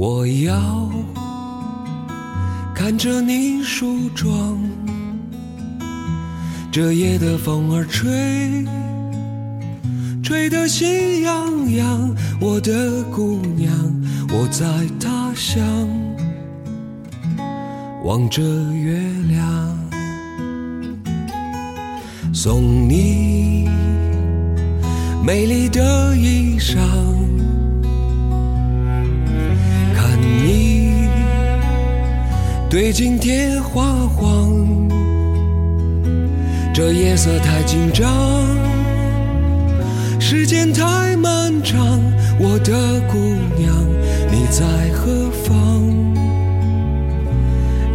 我要看着你梳妆。这夜的风儿吹，吹得心痒痒。我的姑娘，我在他乡望着月亮，送你美丽的衣裳，对镜贴花黄。这夜色太紧张，时间太漫长，我的姑娘你在何方？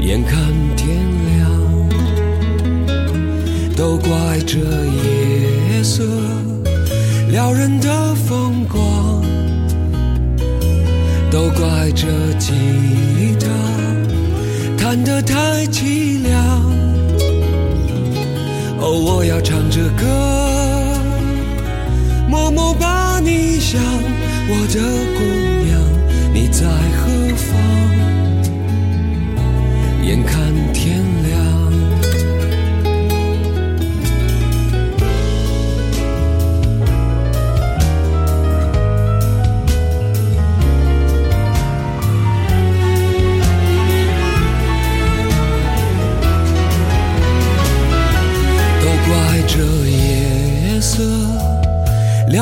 眼看天亮，都怪这夜色撩人的风光，都怪这吉他弹得太凄凉。哦，我要唱着歌，默默把你想，我的姑娘，你在何方？眼看天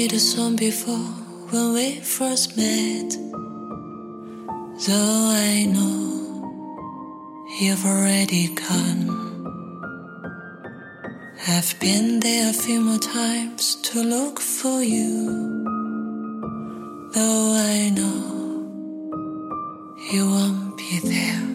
me the song before when we first met. Though I know you've already gone. I've been there a few more times to look for you. Though I know you won't be there.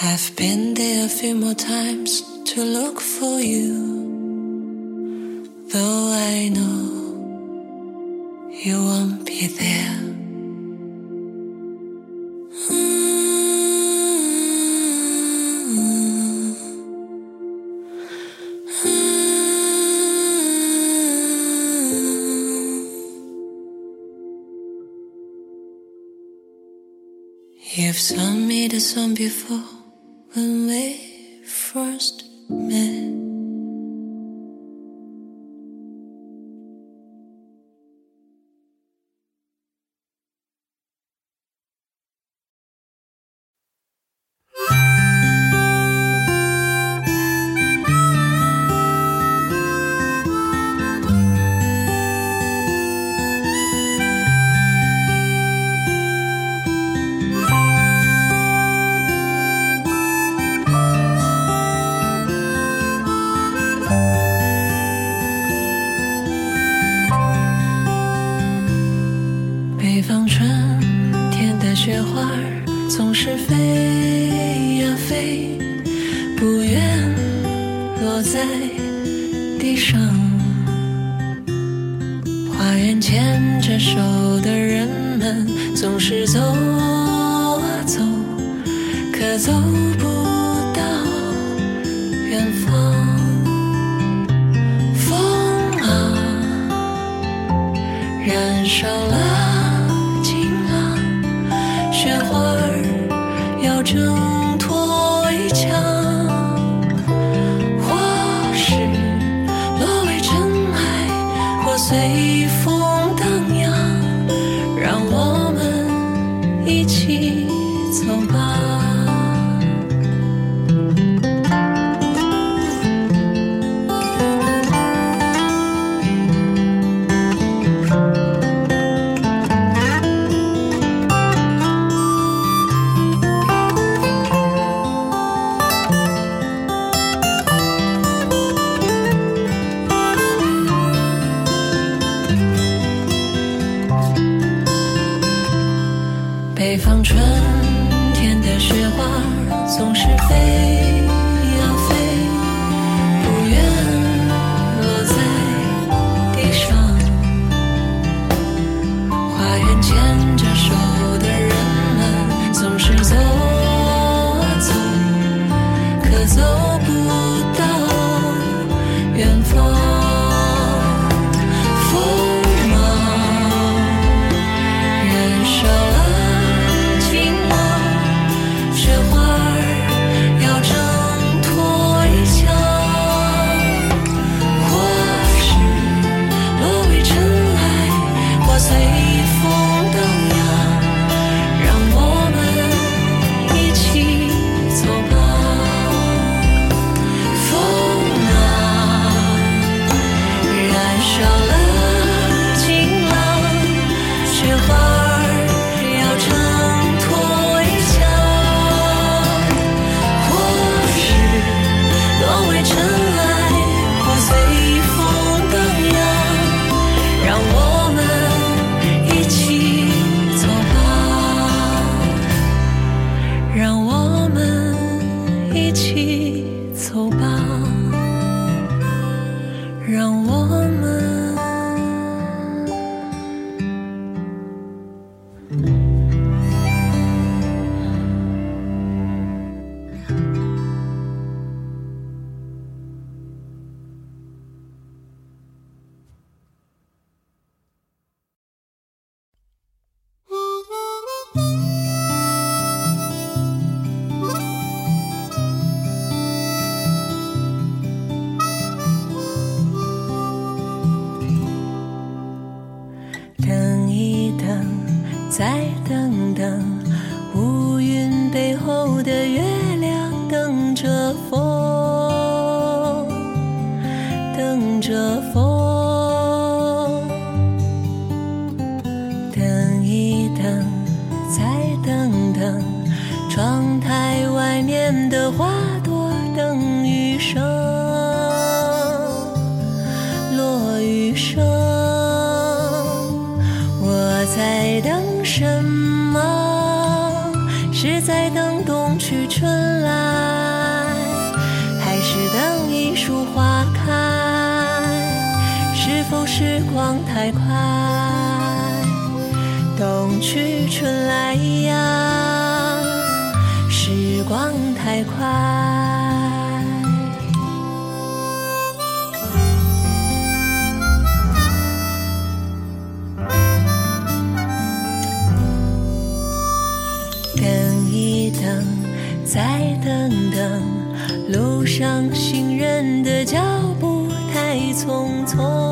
I've been there a few more times to look for you. Though I know you won't be there. You've sung me the song before 雪花总是飞呀飞不愿落在地上。花园牵着手的人们总是走啊走可走不到远方。风啊燃烧了北方春天的雪花总是飞什么是在等冬去春来还是等一树花开？是否时光太快？冬去春来呀时光太快？上行人的脚步太匆匆。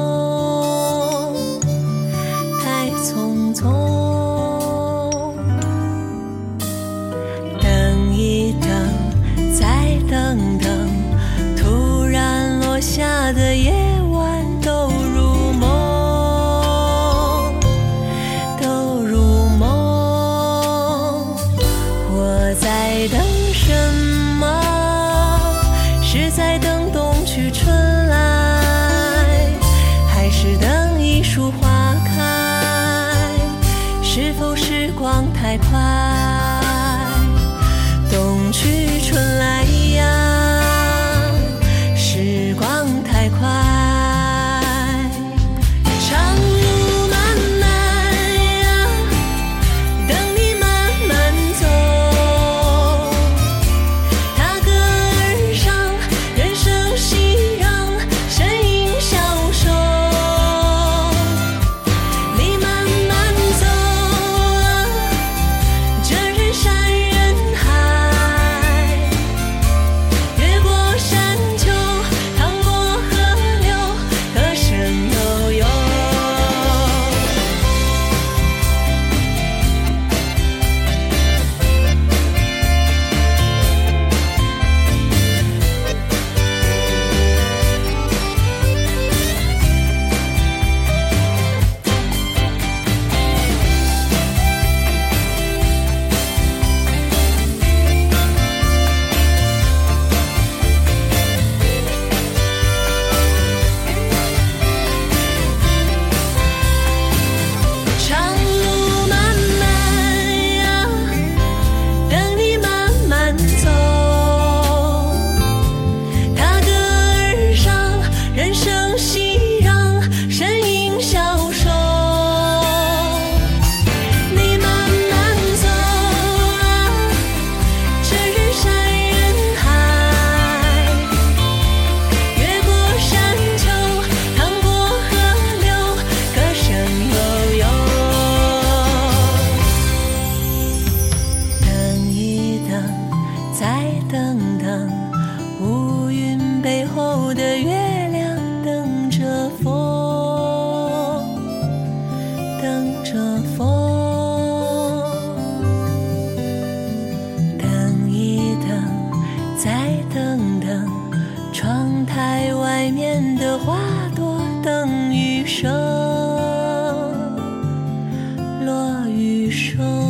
说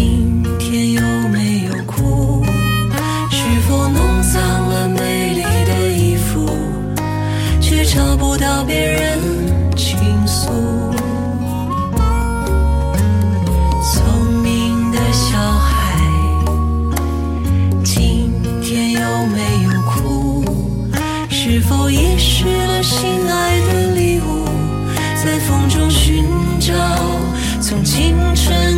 今天有没有哭？是否弄脏了美丽的衣服？却找不到别人倾诉。聪明的小孩，今天有没有哭？是否遗失了心爱的礼物？在风中寻找，从清晨。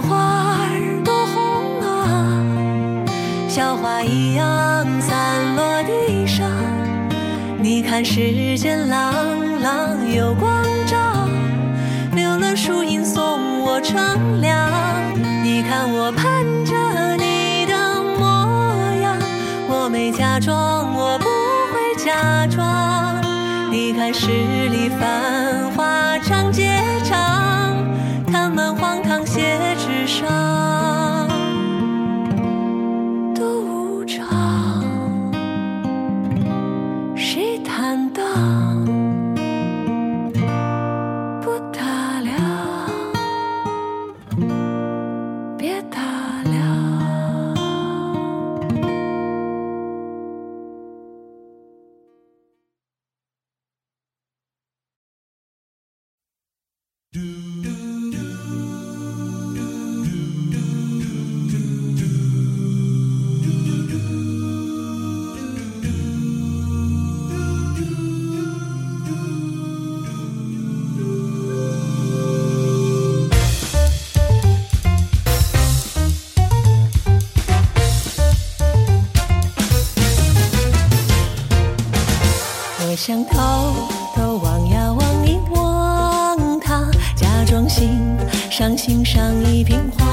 花儿多红啊，小花一样散落地上。你看世间朗朗有光照，留了树荫送我乘凉。你看我盼着你的模样，我没假装，我不会假装。你看十里繁。欣赏一瓶花。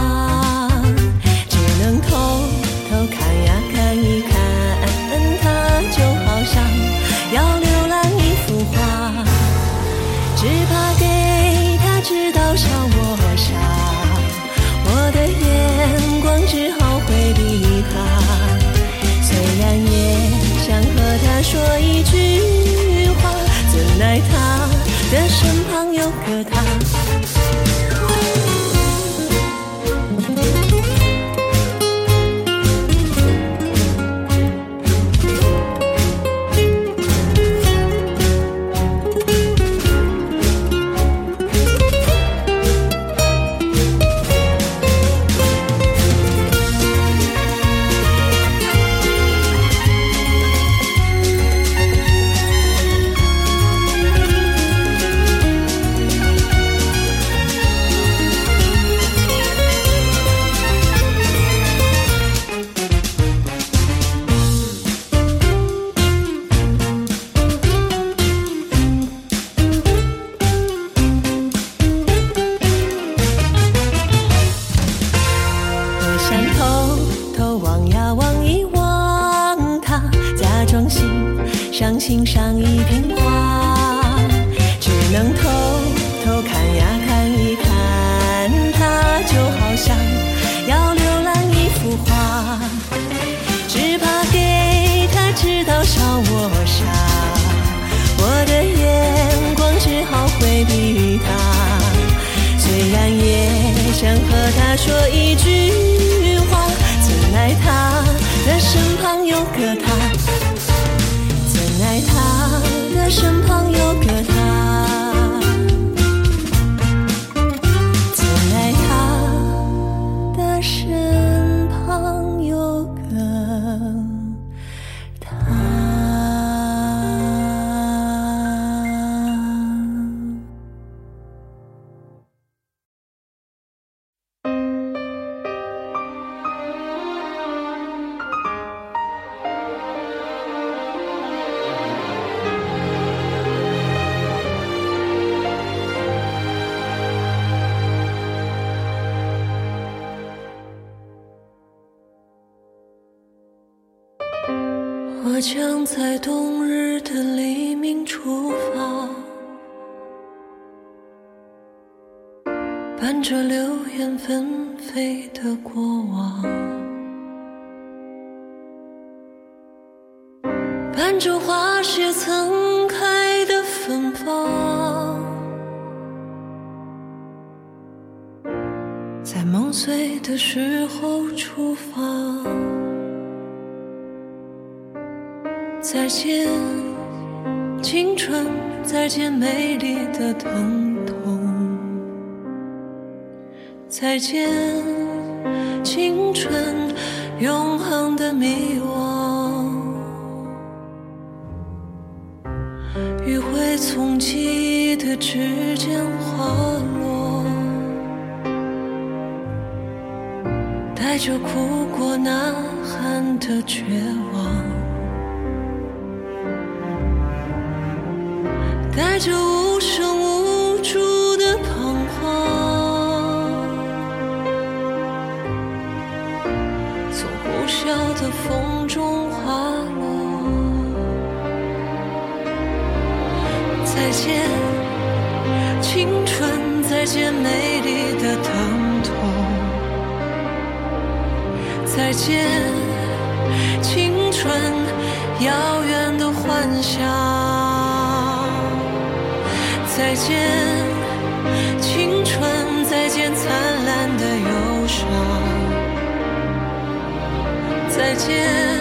将在冬日的黎明出发，伴着流言纷飞的过往，伴着花谢曾开的芬芳，在梦碎的时候出发。再见，青春；再见，美丽的疼痛；再见，青春，永恒的迷惘。余晖从记忆的指尖滑落，带着哭过呐喊的绝望。带着无声无助的彷徨，从呼啸的风中滑落。再见，青春；再见，美丽的疼痛；再见，青春，遥远的幻想。再见，青春；再见，灿烂的忧伤。再见，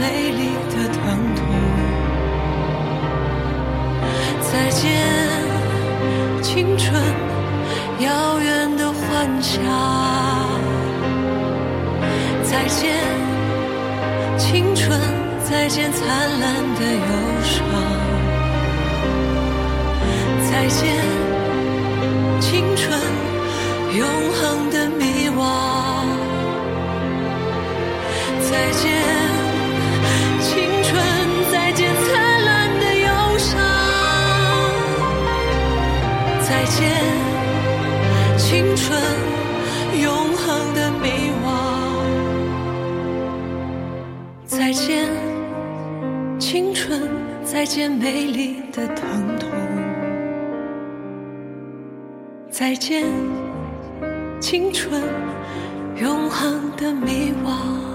美丽的疼痛；再见，青春，遥远的幻想；再见，青春；再见，灿烂的忧伤；再见，青春，永恒的迷惘。再见，再见，青春，永恒的迷惘。再见，青春，再见美丽的疼痛，再见青春永恒的迷惘。